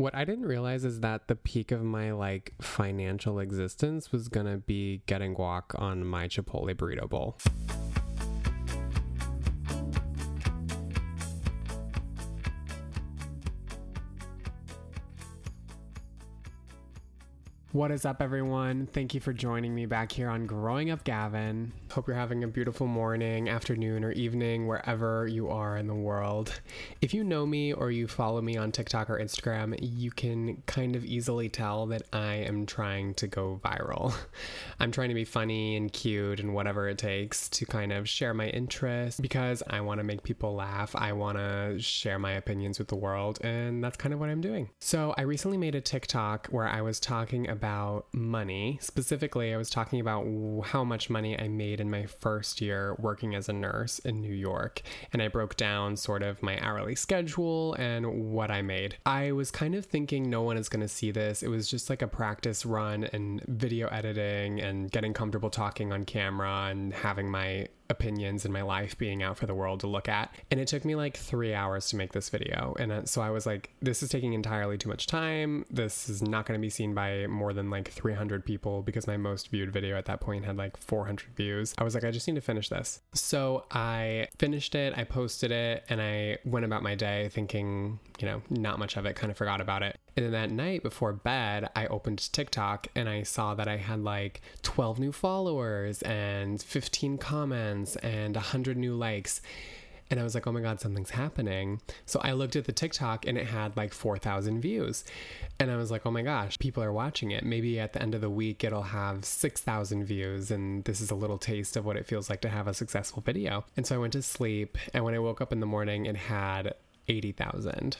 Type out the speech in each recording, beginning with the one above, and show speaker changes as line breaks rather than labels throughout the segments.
What I didn't realize is that the peak of my like financial existence was gonna be getting guac on my Chipotle burrito bowl. What is up, everyone? Thank you for joining me back here on Growing Up Gavin. Hope you're having a beautiful morning, afternoon, or evening wherever you are in the world. If you know me or you follow me on TikTok or Instagram, you can kind of easily tell that I am trying to go viral. I'm trying to be funny and cute and whatever it takes to kind of share my interests because I want to make people laugh. I want to share my opinions with the world, and that's kind of what I'm doing. So, I recently made a TikTok where I was talking about about money. Specifically, I was talking about how much money I made in my first year working as a nurse in New York. And I broke down sort of my hourly schedule and what I made. I was kind of thinking no one is going to see this. It was just like a practice run and video editing and getting comfortable talking on camera and having my opinions in my life being out for the world to look at. And it took me like three hours to make this video. And uh, so I was like, this is taking entirely too much time. This is not going to be seen by more than like 300 people because my most viewed video at that point had like 400 views. I was like, I just need to finish this. So I finished it, I posted it, and I went about my day thinking, you know, not much of it, kind of forgot about it. And then that night before bed, I opened TikTok and I saw that I had like 12 new followers and 15 comments and 100 new likes. And I was like, oh my God, something's happening. So I looked at the TikTok and it had like 4,000 views. And I was like, oh my gosh, people are watching it. Maybe at the end of the week, it'll have 6,000 views. And this is a little taste of what it feels like to have a successful video. And so I went to sleep. And when I woke up in the morning, it had 80,000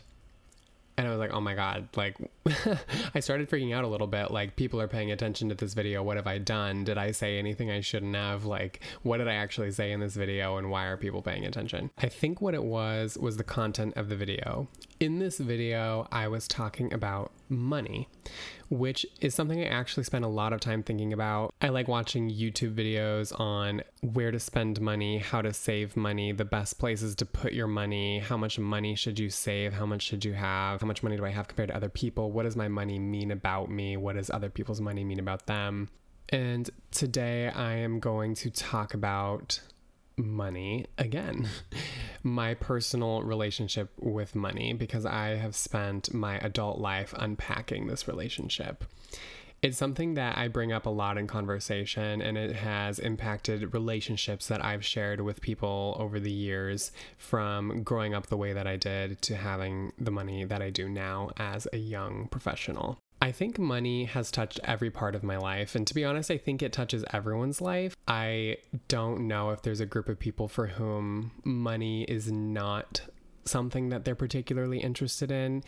and I was like, oh my God, like, I started freaking out a little bit. Like, people are paying attention to this video. What have I done? Did I say anything I shouldn't have? Like, what did I actually say in this video? And why are people paying attention? I think what it was was the content of the video. In this video, I was talking about money, which is something I actually spend a lot of time thinking about. I like watching YouTube videos on where to spend money, how to save money, the best places to put your money, how much money should you save, how much should you have, how much money do I have compared to other people, what does my money mean about me, what does other people's money mean about them. And today I am going to talk about money again. my personal relationship with money because I have spent my adult life unpacking this relationship. It's something that I bring up a lot in conversation, and it has impacted relationships that I've shared with people over the years from growing up the way that I did to having the money that I do now as a young professional. I think money has touched every part of my life. And to be honest, I think it touches everyone's life. I don't know if there's a group of people for whom money is not something that they're particularly interested in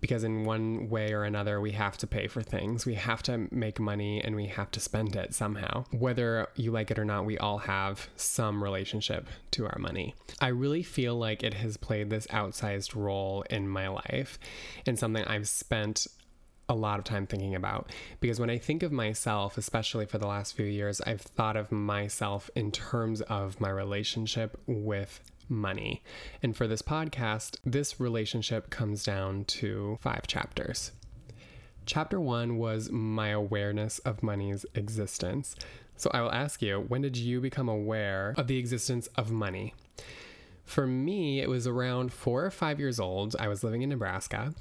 because in one way or another we have to pay for things. We have to make money and we have to spend it somehow. Whether you like it or not we all have some relationship to our money. I really feel like it has played this outsized role in my life and something i've spent a lot of time thinking about. Because when I think of myself, especially for the last few years, I've thought of myself in terms of my relationship with money. And for this podcast, this relationship comes down to five chapters. Chapter one was my awareness of money's existence. So I will ask you, when did you become aware of the existence of money? For me, it was around four or five years old. I was living in Nebraska,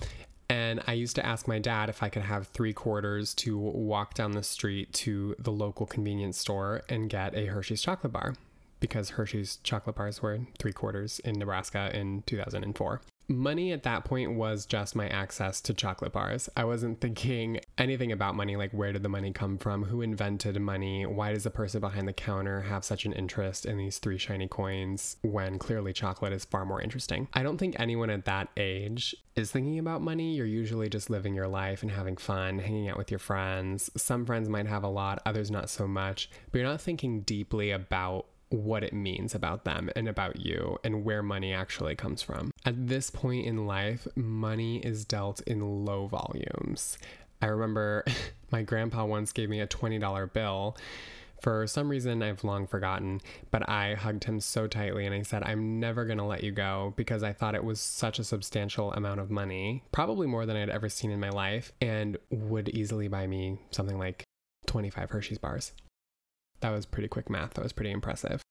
and I used to ask my dad if I could have three quarters to walk down the street to the local convenience store and get a Hershey's chocolate bar because Hershey's chocolate bars were three quarters in Nebraska in 2004. Money at that point was just my access to chocolate bars. I wasn't thinking anything about money, like where did the money come from? Who invented money? Why does the person behind the counter have such an interest in these three shiny coins when clearly chocolate is far more interesting? I don't think anyone at that age is thinking about money. You're usually just living your life and having fun, hanging out with your friends. Some friends might have a lot, others not so much, but you're not thinking deeply about what it means about them and about you and where money actually comes from. At this point in life, money is dealt in low volumes. I remember my grandpa once gave me a $20 bill For some reason, I've long forgotten, but I hugged him so tightly and I said, I'm never going to let you go because I thought it was such a substantial amount of money, probably more than I'd ever seen in my life, and would easily buy me something like 25 Hershey's bars. That was pretty quick math. That was pretty impressive.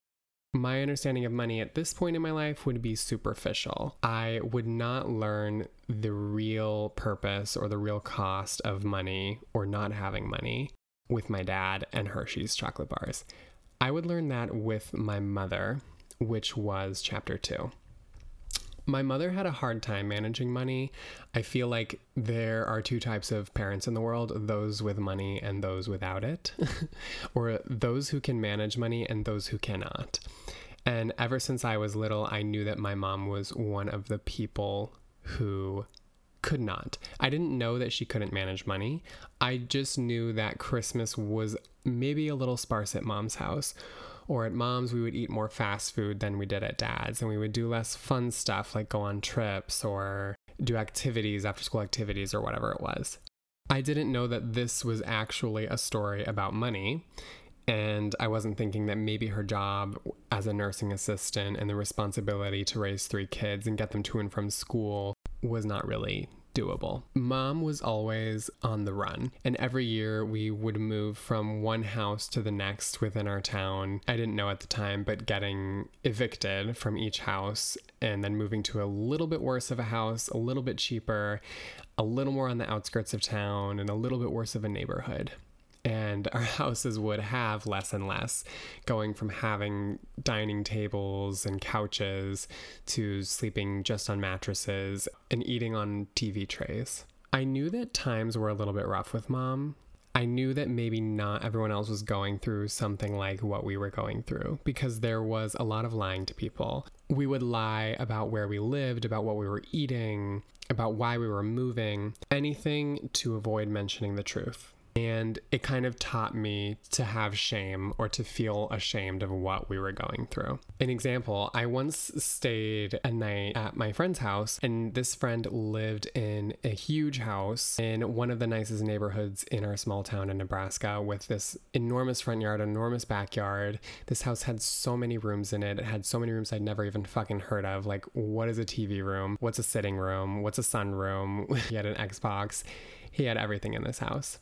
My understanding of money at this point in my life would be superficial. I would not learn the real purpose or the real cost of money or not having money with my dad and Hershey's chocolate bars. I would learn that with my mother, which was chapter two. My mother had a hard time managing money. I feel like there are two types of parents in the world those with money and those without it, or those who can manage money and those who cannot. And ever since I was little, I knew that my mom was one of the people who could not. I didn't know that she couldn't manage money. I just knew that Christmas was maybe a little sparse at mom's house. Or at mom's, we would eat more fast food than we did at dad's, and we would do less fun stuff like go on trips or do activities, after school activities, or whatever it was. I didn't know that this was actually a story about money. And I wasn't thinking that maybe her job as a nursing assistant and the responsibility to raise three kids and get them to and from school was not really doable. Mom was always on the run, and every year we would move from one house to the next within our town. I didn't know at the time, but getting evicted from each house and then moving to a little bit worse of a house, a little bit cheaper, a little more on the outskirts of town, and a little bit worse of a neighborhood and our houses would have less and less, going from having dining tables and couches to sleeping just on mattresses and eating on TV trays. I knew that times were a little bit rough with mom. I knew that maybe not everyone else was going through something like what we were going through because there was a lot of lying to people. We would lie about where we lived, about what we were eating, about why we were moving, anything to avoid mentioning the truth. And it kind of taught me to have shame or to feel ashamed of what we were going through. An example I once stayed a night at my friend's house, and this friend lived in a huge house in one of the nicest neighborhoods in our small town in Nebraska with this enormous front yard, enormous backyard. This house had so many rooms in it. It had so many rooms I'd never even fucking heard of. Like, what is a TV room? What's a sitting room? What's a sunroom? he had an Xbox. He had everything in this house.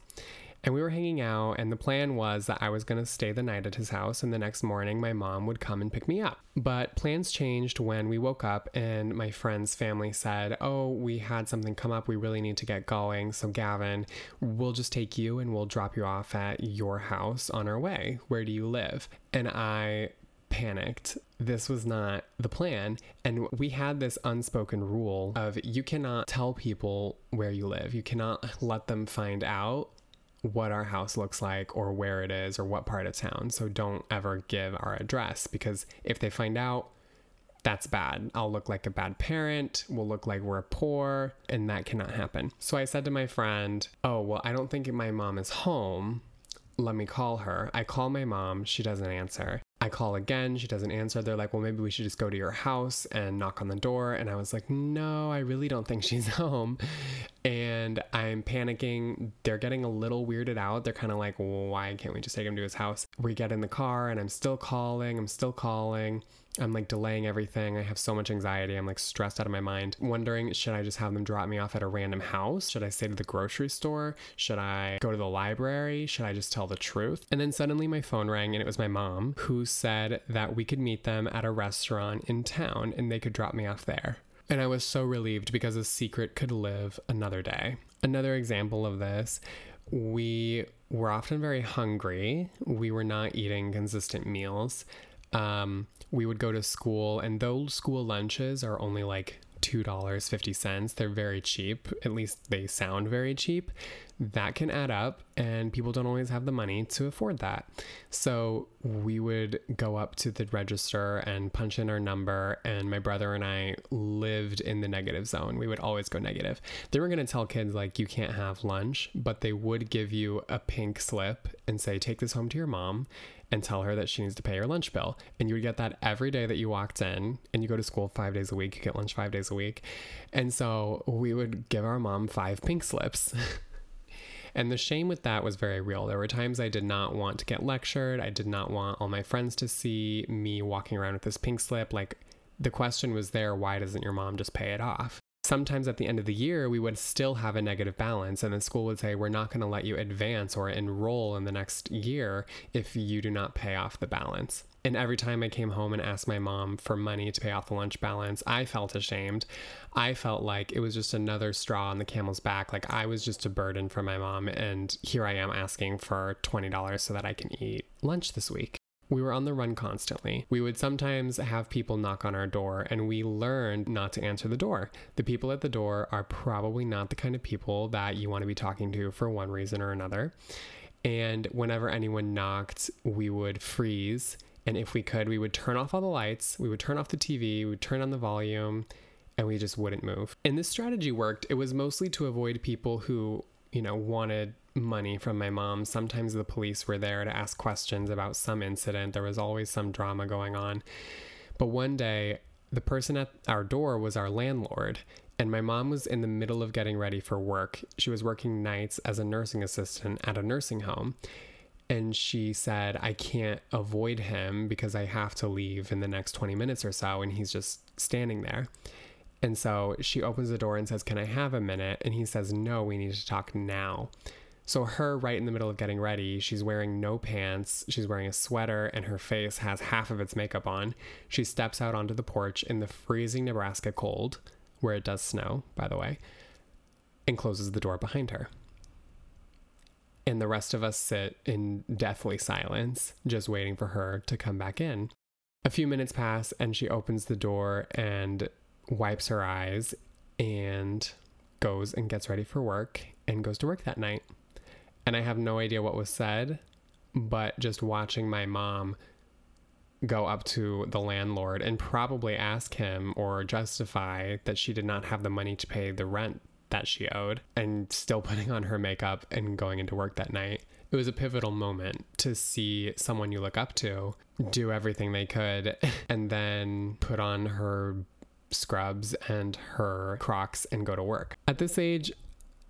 And we were hanging out, and the plan was that I was going to stay the night at his house, and the next morning my mom would come and pick me up. But plans changed when we woke up, and my friend's family said, Oh, we had something come up. We really need to get going. So, Gavin, we'll just take you and we'll drop you off at your house on our way. Where do you live? And I panicked. This was not the plan. And we had this unspoken rule of you cannot tell people where you live. You cannot let them find out what our house looks like or where it is or what part of town. So don't ever give our address because if they find out, that's bad. I'll look like a bad parent. We'll look like we're poor, and that cannot happen. So I said to my friend, Oh, well, I don't think my mom is home. Let me call her. I call my mom. She doesn't answer. I call again, she doesn't answer. They're like, well, maybe we should just go to your house and knock on the door. And I was like, no, I really don't think she's home. And I'm panicking. They're getting a little weirded out. They're kind of like, well, why can't we just take him to his house? We get in the car and I'm still calling, I'm still calling. I'm like delaying everything. I have so much anxiety. I'm like stressed out of my mind, wondering should I just have them drop me off at a random house? Should I stay to the grocery store? Should I go to the library? Should I just tell the truth? And then suddenly my phone rang and it was my mom who said that we could meet them at a restaurant in town and they could drop me off there. And I was so relieved because a secret could live another day. Another example of this we were often very hungry. We were not eating consistent meals. Um, we would go to school, and though school lunches are only like $2.50. They're very cheap. At least they sound very cheap. That can add up, and people don't always have the money to afford that. So we would go up to the register and punch in our number, and my brother and I lived in the negative zone. We would always go negative. They were going to tell kids, like, you can't have lunch, but they would give you a pink slip and say, take this home to your mom and tell her that she needs to pay your lunch bill. And you would get that every day that you walked in and you go to school five days a week, you get lunch five days a week. And so we would give our mom five pink slips. And the shame with that was very real. There were times I did not want to get lectured. I did not want all my friends to see me walking around with this pink slip. Like, the question was there why doesn't your mom just pay it off? Sometimes at the end of the year, we would still have a negative balance, and the school would say, We're not going to let you advance or enroll in the next year if you do not pay off the balance. And every time I came home and asked my mom for money to pay off the lunch balance, I felt ashamed. I felt like it was just another straw on the camel's back. Like I was just a burden for my mom. And here I am asking for $20 so that I can eat lunch this week. We were on the run constantly. We would sometimes have people knock on our door, and we learned not to answer the door. The people at the door are probably not the kind of people that you want to be talking to for one reason or another. And whenever anyone knocked, we would freeze. And if we could, we would turn off all the lights, we would turn off the TV, we would turn on the volume, and we just wouldn't move. And this strategy worked. It was mostly to avoid people who, you know, wanted money from my mom. Sometimes the police were there to ask questions about some incident. There was always some drama going on. But one day, the person at our door was our landlord, and my mom was in the middle of getting ready for work. She was working nights as a nursing assistant at a nursing home. And she said, I can't avoid him because I have to leave in the next 20 minutes or so. And he's just standing there. And so she opens the door and says, Can I have a minute? And he says, No, we need to talk now. So, her right in the middle of getting ready, she's wearing no pants, she's wearing a sweater, and her face has half of its makeup on. She steps out onto the porch in the freezing Nebraska cold, where it does snow, by the way, and closes the door behind her. And the rest of us sit in deathly silence, just waiting for her to come back in. A few minutes pass, and she opens the door and wipes her eyes and goes and gets ready for work and goes to work that night and I have no idea what was said, but just watching my mom go up to the landlord and probably ask him or justify that she did not have the money to pay the rent that she owed and still putting on her makeup and going into work that night. It was a pivotal moment to see someone you look up to do everything they could and then put on her scrubs and her crocs and go to work. At this age,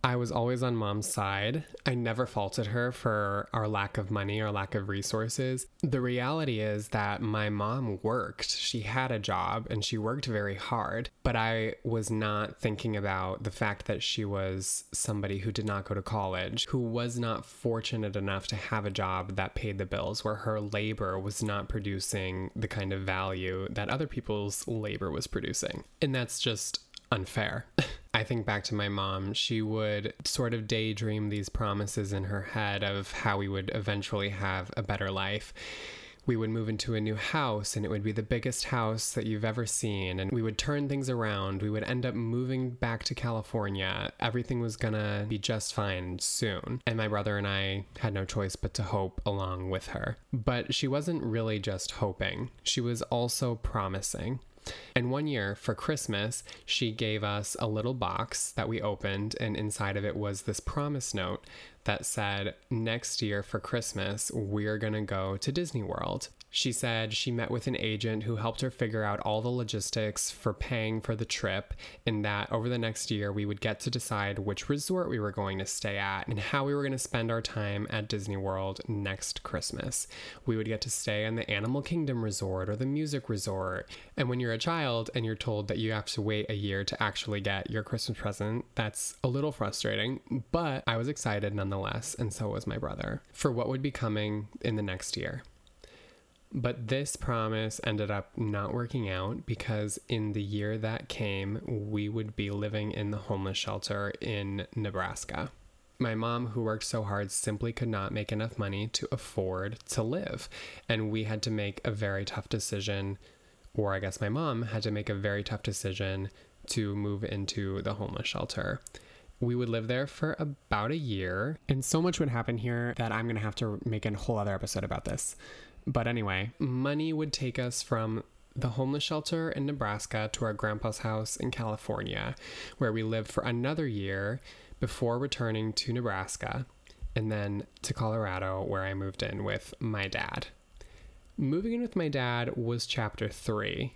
I was always on mom's side. I never faulted her for our lack of money or lack of resources. The reality is that my mom worked. She had a job and she worked very hard, but I was not thinking about the fact that she was somebody who did not go to college, who was not fortunate enough to have a job that paid the bills, where her labor was not producing the kind of value that other people's labor was producing. And that's just unfair. I think back to my mom, she would sort of daydream these promises in her head of how we would eventually have a better life. We would move into a new house and it would be the biggest house that you've ever seen. And we would turn things around. We would end up moving back to California. Everything was gonna be just fine soon. And my brother and I had no choice but to hope along with her. But she wasn't really just hoping, she was also promising. And one year for Christmas, she gave us a little box that we opened, and inside of it was this promise note that said, Next year for Christmas, we're to go to Disney World. She said she met with an agent who helped her figure out all the logistics for paying for the trip, and that over the next year we would get to decide which resort we were going to stay at and how we were going to spend our time at Disney World next Christmas. We would get to stay in the Animal Kingdom resort or the music resort. And when you're a child and you're told that you have to wait a year to actually get your Christmas present, that's a little frustrating, but I was excited nonetheless, and so was my brother, for what would be coming in the next year. But this promise ended up not working out because in the year that came, we would be living in the homeless shelter in Nebraska. My mom, who worked so hard, simply could not make enough money to afford to live. And we had to make a very tough decision, or I guess my mom had to make a very tough decision to move into the homeless shelter we would live there for about a year. And so much would happen here that I'm to have to make a whole other episode about this. But anyway, money would take us from the homeless shelter in Nebraska to our grandpa's house in California, where we lived for another year before returning to Nebraska, and then to Colorado, where I moved in with my dad. Moving in with my dad was chapter three.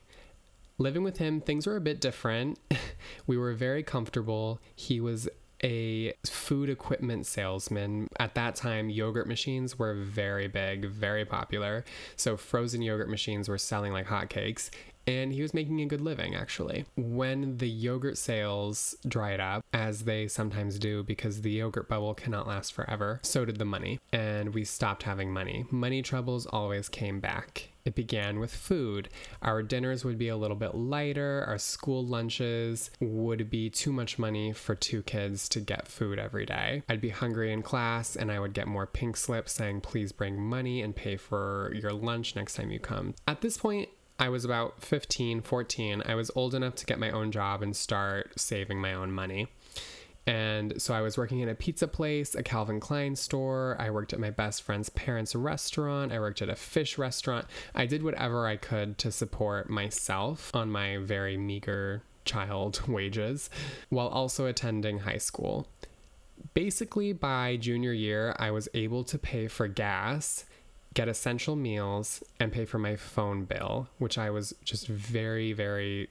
Living with him, things were a bit different. we were very comfortable. He was a food equipment salesman. At that time, yogurt machines were very big, very popular. So frozen yogurt machines were selling like hotcakes and he was making a good living actually. When the yogurt sales dried up, as they sometimes do because the yogurt bubble cannot last forever, so did the money, and we stopped having money. Money troubles always came back. It began with food. Our dinners would be a little bit lighter, our school lunches would be too much money for two kids to get food every day. I'd be hungry in class and I would get more pink slips saying, please bring money and pay for your lunch next time you come. At this point, I was about 15, 14. I was old enough to get my own job and start saving my own money. And so I was working in a pizza place, a Calvin Klein store. I worked at my best friend's parents' restaurant. I worked at a fish restaurant. I did whatever I could to support myself on my very meager child wages while also attending high school. Basically, by junior year, I was able to pay for gas get essential meals, and pay for my phone bill, which I was just very, very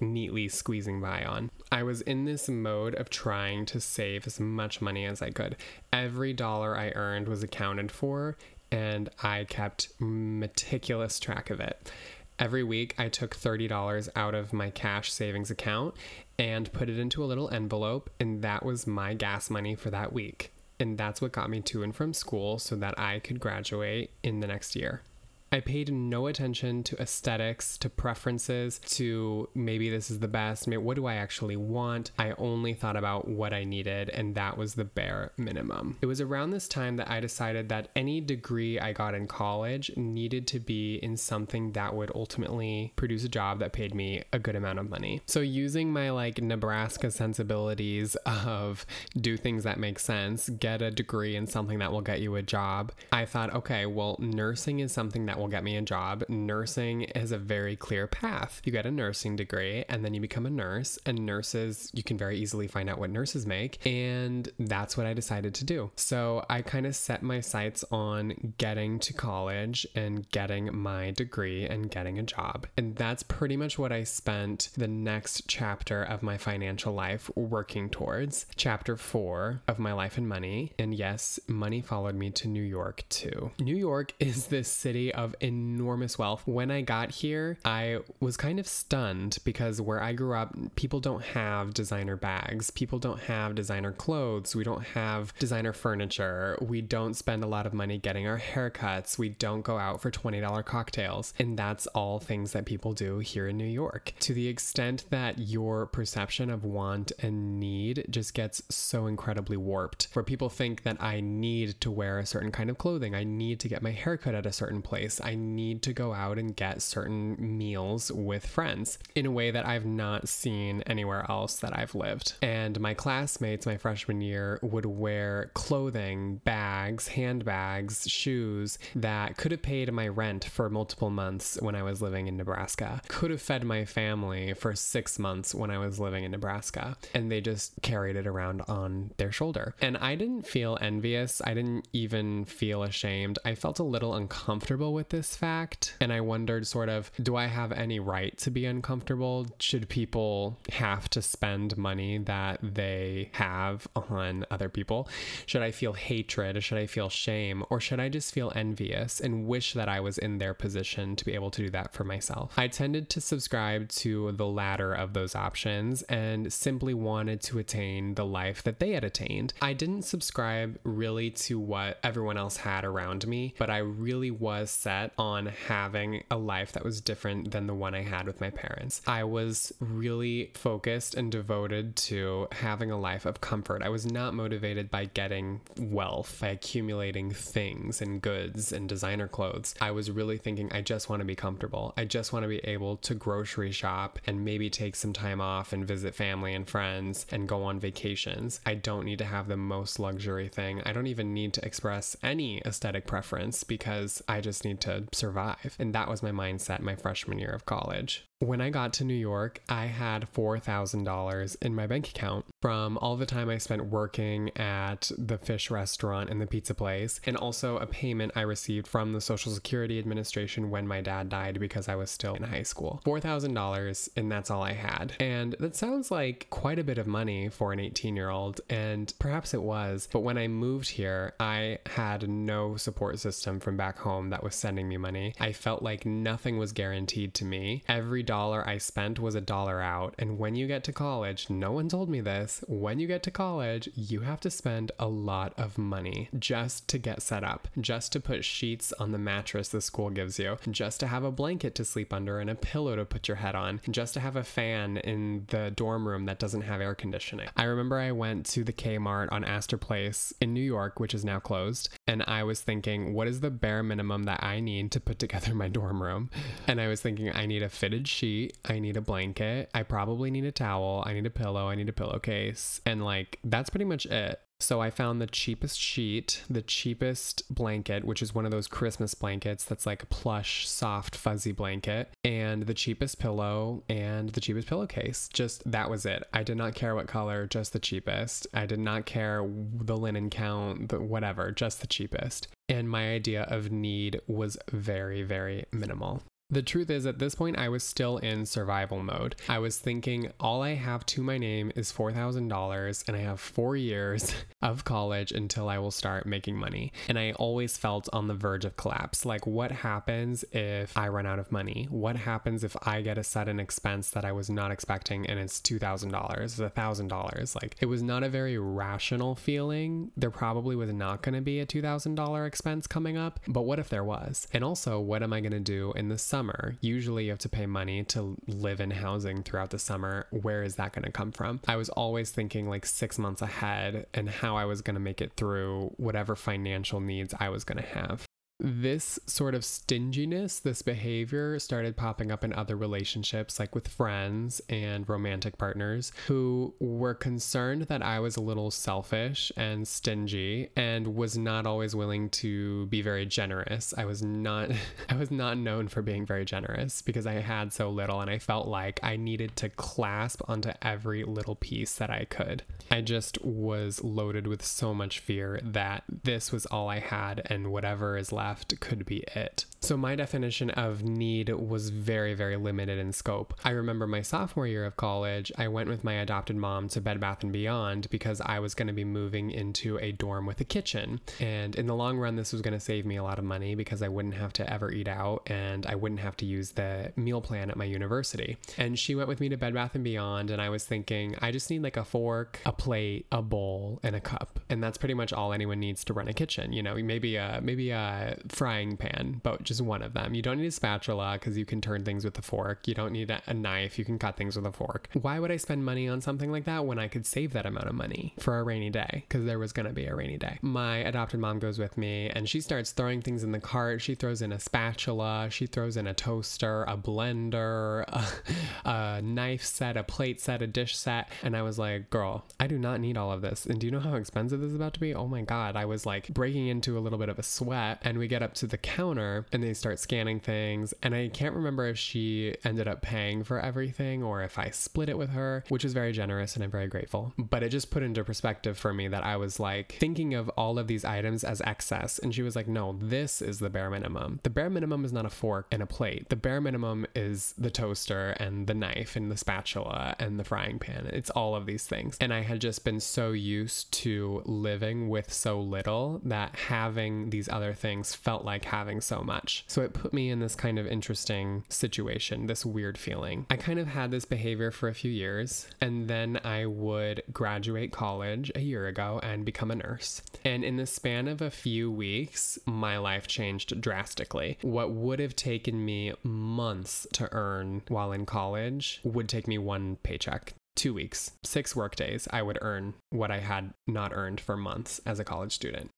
neatly squeezing by on. I was in this mode of trying to save as much money as I could. Every dollar I earned was accounted for, and I kept meticulous track of it. Every week, I took $30 out of my cash savings account and put it into a little envelope, and that was my gas money for that week. And that's what got me to and from school so that I could graduate in the next year. I paid no attention to aesthetics, to preferences, to maybe this is the best. Maybe, what do I actually want? I only thought about what I needed, and that was the bare minimum. It was around this time that I decided that any degree I got in college needed to be in something that would ultimately produce a job that paid me a good amount of money. So, using my like Nebraska sensibilities of do things that make sense, get a degree in something that will get you a job, I thought, okay, well, nursing is something that will get me a job. Nursing is a very clear path. You get a nursing degree and then you become a nurse, and nurses, you can very easily find out what nurses make. And that's what I decided to do. So I kind of set my sights on getting to college and getting my degree and getting a job. And that's pretty much what I spent the next chapter of my financial life working towards. Chapter four of my life and money. And yes, money followed me to New York too. New York is this city of enormous wealth. When I got here, I was kind of stunned because where I grew up, people don't have designer bags, people don't have designer clothes, we don't have designer furniture, we don't spend a lot of money getting our haircuts, we don't go out for $20 cocktails. And that's all things that people do here in New York. To the extent that your perception of want and need just gets so incredibly warped, where people think that I need to wear a certain kind of clothing, I need to get my haircut at a certain place, I need to go out and get certain meals with friends in a way that I've not seen anywhere else that I've lived. And my classmates my freshman year would wear clothing, bags, handbags, shoes that could have paid my rent for multiple months when I was living in Nebraska, could have fed my family for six months when I was living in Nebraska. And they just carried it around on their shoulder. And I didn't feel envious. I didn't even feel ashamed. I felt a little uncomfortable with this fact. And I wondered, sort of, do I have any right to be uncomfortable? Should people have to spend money that they have on other people? Should I feel hatred? Should I feel shame? Or should I just feel envious and wish that I was in their position to be able to do that for myself? I tended to subscribe to the latter of those options and simply wanted to attain the life that they had attained. I didn't subscribe really to what everyone else had around me, but I really was set set on having a life that was different than the one I had with my parents. I was really focused and devoted to having a life of comfort. I was not motivated by getting wealth, by accumulating things and goods and designer clothes. I was really thinking, I just want to be comfortable. I just want to be able to grocery shop and maybe take some time off and visit family and friends and go on vacations. I don't need to have the most luxury thing. I don't even need to express any aesthetic preference because I just need to survive. And that was my mindset my freshman year of college. When I got to New York, I had $4,000 in my bank account from all the time I spent working at the fish restaurant and the pizza place, and also a payment I received from the Social Security Administration when my dad died because I was still in high school. $4,000, and that's all I had. And that sounds like quite a bit of money for an 18 year old, and perhaps it was, but when I moved here, I had no support system from back home that was sending me money. I felt like nothing was guaranteed to me. Every dollar I spent was a dollar out. And when you get to college, no one told me this, when you get to college, you have to spend a lot of money just to get set up, just to put sheets on the mattress the school gives you, just to have a blanket to sleep under and a pillow to put your head on, just to have a fan in the dorm room that doesn't have air conditioning. I remember I went to the Kmart on Astor Place in New York, which is now closed, and I was thinking, what is the bare minimum that I need to put together my dorm room? And I was thinking, I need a fitted sheet. I need a blanket. I probably need a towel. I need a pillow. I need a pillowcase. And like, that's pretty much it. So I found the cheapest sheet, the cheapest blanket, which is one of those Christmas blankets that's like a plush, soft, fuzzy blanket, and the cheapest pillow and the cheapest pillowcase. Just that was it. I did not care what color, just the cheapest. I did not care the linen count, the whatever, just the cheapest. And my idea of need was very, very minimal. The truth is, at this point, I was still in survival mode. I was thinking all I have to my name is $4,000, and I have four years of college until I will start making money. And I always felt on the verge of collapse. Like, what happens if I run out of money? What happens if I get a sudden expense that I was not expecting and it's $2,000, $1,000? Like, it was not a very rational feeling. There probably was not going to be a $2,000 expense coming up, but what if there was? And also, what am I going to do in the summer? Summer. Usually you have to pay money to live in housing throughout the summer. Where is that going to come from? I was always thinking like six months ahead and how I was going to make it through whatever financial needs I was going to have this sort of stinginess, this behavior started popping up in other relationships, like with friends and romantic partners who were concerned that I was a little selfish and stingy and was not always willing to be very generous. I was not I was not known for being very generous because I had so little and I felt like I needed to clasp onto every little piece that I could. I just was loaded with so much fear that this was all I had and whatever is left left could be it. So my definition of need was very, very limited in scope. I remember my sophomore year of college, I went with my adopted mom to Bed Bath and Beyond because I was going to be moving into a dorm with a kitchen. And in the long run, this was going to save me a lot of money because I wouldn't have to ever eat out and I wouldn't have to use the meal plan at my university. And she went with me to Bed Bath and Beyond, and I was thinking, I just need like a fork, a plate, a bowl, and a cup. And that's pretty much all anyone needs to run a kitchen. You know, maybe a maybe a frying pan, but just one of them. You don't need a spatula because you can turn things with a fork. You don't need a, knife. You can cut things with a fork. Why would I spend money on something like that when I could save that amount of money for a rainy day? Because there was going to be a rainy day. My adopted mom goes with me and she starts throwing things in the cart. She throws in a spatula, she throws in a toaster, a blender, a, a knife set, a plate set, a dish set. And I was like, girl, I do not need all of this. And do you know how expensive this is about to be? Oh my God. I was like breaking into a little bit of a sweat. And we get up to the counter and they start scanning things. And I can't remember if she ended up paying for everything or if I split it with her, which is very generous and I'm very grateful. But it just put into perspective for me that I was like thinking of all of these items as excess. And she was like, no, this is the bare minimum. The bare minimum is not a fork and a plate. The bare minimum is the toaster and the knife and the spatula and the frying pan. It's all of these things. And I had just been so used to living with so little that having these other things felt like having so much. So it put me in this kind of interesting situation, this weird feeling. I kind of had this behavior for a few years, and then I would graduate college a year ago and become a nurse. And in the span of a few weeks, my life changed drastically. What would have taken me months to earn while in college would take me one paycheck two weeks, six work days, I would earn what I had not earned for months as a college student.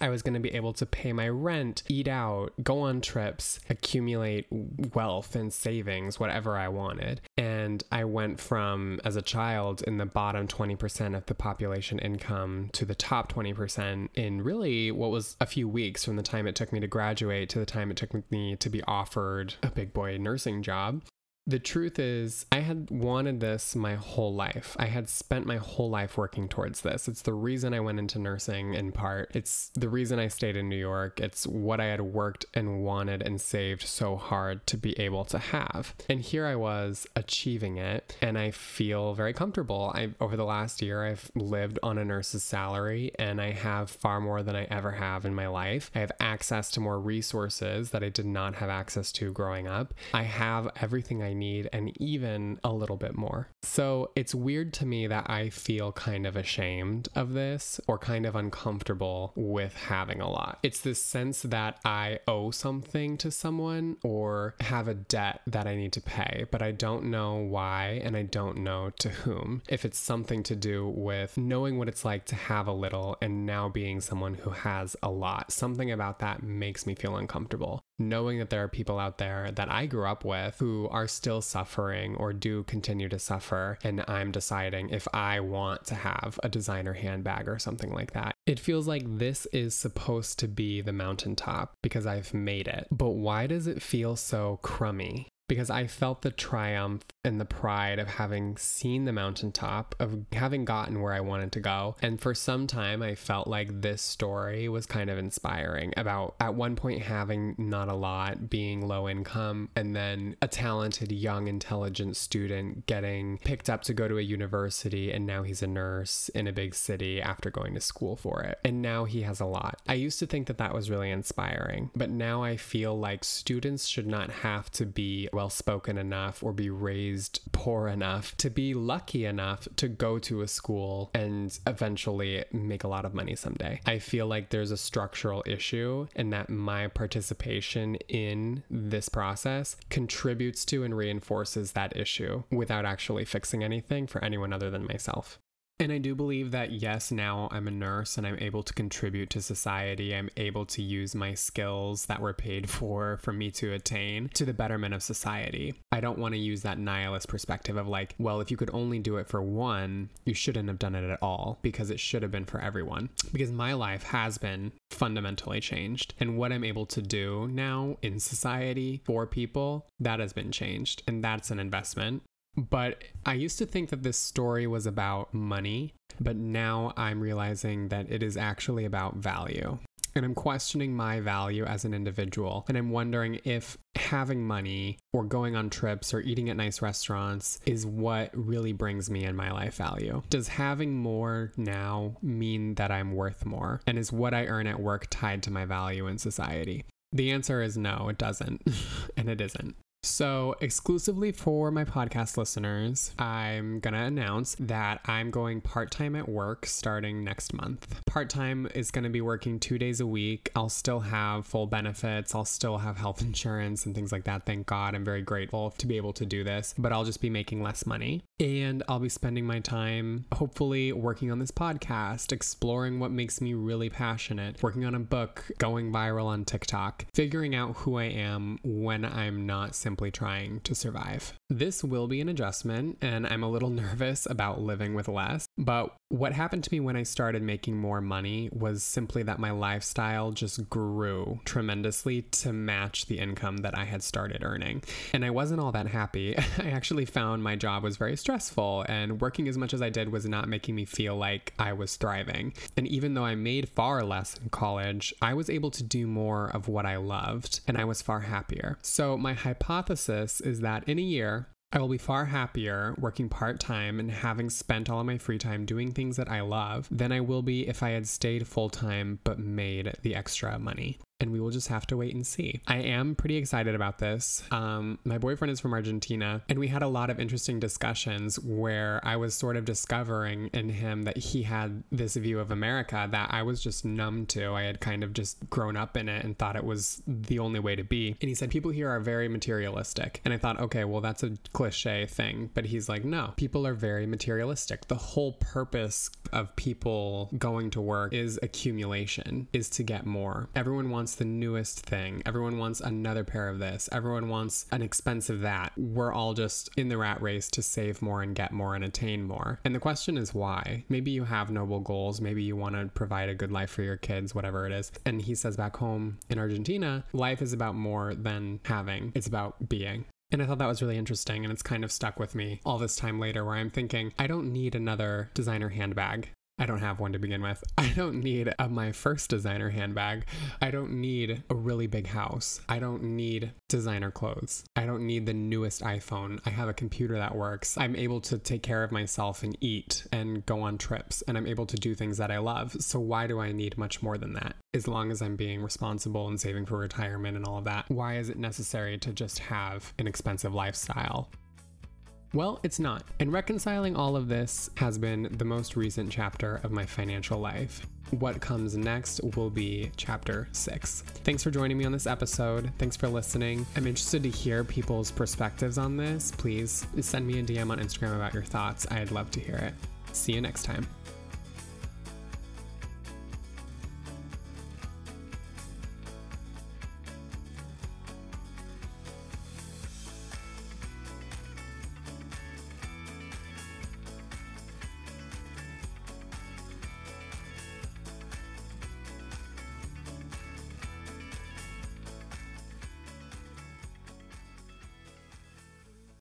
I was going to be able to pay my rent, eat out, go on trips, accumulate wealth and savings, whatever I wanted. And I went from, as a child, in the bottom 20% of the population income to the top 20% in really what was a few weeks from the time it took me to graduate to the time it took me to be offered a big boy nursing job. The truth is, I had wanted this my whole life. I had spent my whole life working towards this. It's the reason I went into nursing in part. It's the reason I stayed in New York. It's what I had worked and wanted and saved so hard to be able to have. And here I was achieving it, and I feel very comfortable. I over the last year I've lived on a nurse's salary and I have far more than I ever have in my life. I have access to more resources that I did not have access to growing up. I have everything I need and even a little bit more. So it's weird to me that I feel kind of ashamed of this or kind of uncomfortable with having a lot. It's this sense that I owe something to someone or have a debt that I need to pay, but I don't know why and I don't know to whom. If it's something to do with knowing what it's like to have a little and now being someone who has a lot, something about that makes me feel uncomfortable knowing that there are people out there that I grew up with who are still suffering or do continue to suffer, and I'm deciding if I want to have a designer handbag or something like that. It feels like this is supposed to be the mountaintop because I've made it. But why does it feel so crummy? Because I felt the triumph and the pride of having seen the mountaintop, of having gotten where I wanted to go. And for some time, I felt like this story was kind of inspiring about at one point having not a lot, being low income, and then a talented, young, intelligent student getting picked up to go to a university. And now he's a nurse in a big city after going to school for it. And now he has a lot. I used to think that that was really inspiring, but now I feel like students should not have to be well spoken enough or be raised poor enough to be lucky enough to go to a school and eventually make a lot of money someday. I feel like there's a structural issue and that my participation in this process contributes to and reinforces that issue without actually fixing anything for anyone other than myself. And I do believe that, yes, now I'm a nurse and I'm able to contribute to society. I'm able to use my skills that were paid for for me to attain to the betterment of society. I don't want to use that nihilist perspective of like, well, if you could only do it for one, you shouldn't have done it at all because it should have been for everyone. Because my life has been fundamentally changed. And what I'm able to do now in society for people, that has been changed. And that's an investment. But I used to think that this story was about money, but now I'm realizing that it is actually about value. And I'm questioning my value as an individual. And I'm wondering if having money or going on trips or eating at nice restaurants is what really brings me in my life value. Does having more now mean that I'm worth more? And is what I earn at work tied to my value in society? The answer is no, it doesn't. and it isn't. So, exclusively for my podcast listeners, I'm going to announce that I'm going part time at work starting next month. Part time is going to be working two days a week. I'll still have full benefits, I'll still have health insurance and things like that. Thank God. I'm very grateful to be able to do this, but I'll just be making less money. And I'll be spending my time, hopefully, working on this podcast, exploring what makes me really passionate, working on a book, going viral on TikTok, figuring out who I am when I'm not simply trying to survive. This will be an adjustment, and I'm a little nervous about living with less. But what happened to me when I started making more money was simply that my lifestyle just grew tremendously to match the income that I had started earning. And I wasn't all that happy. I actually found my job was very stressful, and working as much as I did was not making me feel like I was thriving. And even though I made far less in college, I was able to do more of what I loved, and I was far happier. So, my hypothesis is that in a year, I will be far happier working part time and having spent all of my free time doing things that I love than I will be if I had stayed full time but made the extra money and we will just have to wait and see. I am pretty excited about this. Um, my boyfriend is from Argentina, and we had a lot of interesting discussions where I was sort of discovering in him that he had this view of America that I was just numb to. I had kind of just grown up in it and thought it was the only way to be. And he said, People here are very materialistic. And I thought, okay, well, that's a cliche thing. But he's like, No, people are very materialistic. The whole purpose of people going to work is accumulation, is to get more. Everyone wants the newest thing. Everyone wants another pair of this. Everyone wants an expensive that. We're all just in the rat race to save more and get more and attain more. And the question is why? Maybe you have noble goals. Maybe you want to provide a good life for your kids, whatever it is. And he says back home in Argentina, life is about more than having, it's about being. And I thought that was really interesting, and it's kind of stuck with me all this time later where I'm thinking, I don't need another designer handbag. I don't have one to begin with. I don't need a, my first designer handbag. I don't need a really big house. I don't need designer clothes. I don't need the newest iPhone. I have a computer that works. I'm able to take care of myself and eat and go on trips, and I'm able to do things that I love. So, why do I need much more than that? As long as I'm being responsible and saving for retirement and all of that, why is it necessary to just have an expensive lifestyle? Well, it's not. And reconciling all of this has been the most recent chapter of my financial life. What comes next will be chapter six. Thanks for joining me on this episode. Thanks for listening. I'm interested to hear people's perspectives on this. Please send me a DM on Instagram about your thoughts. I'd love to hear it. See you next time.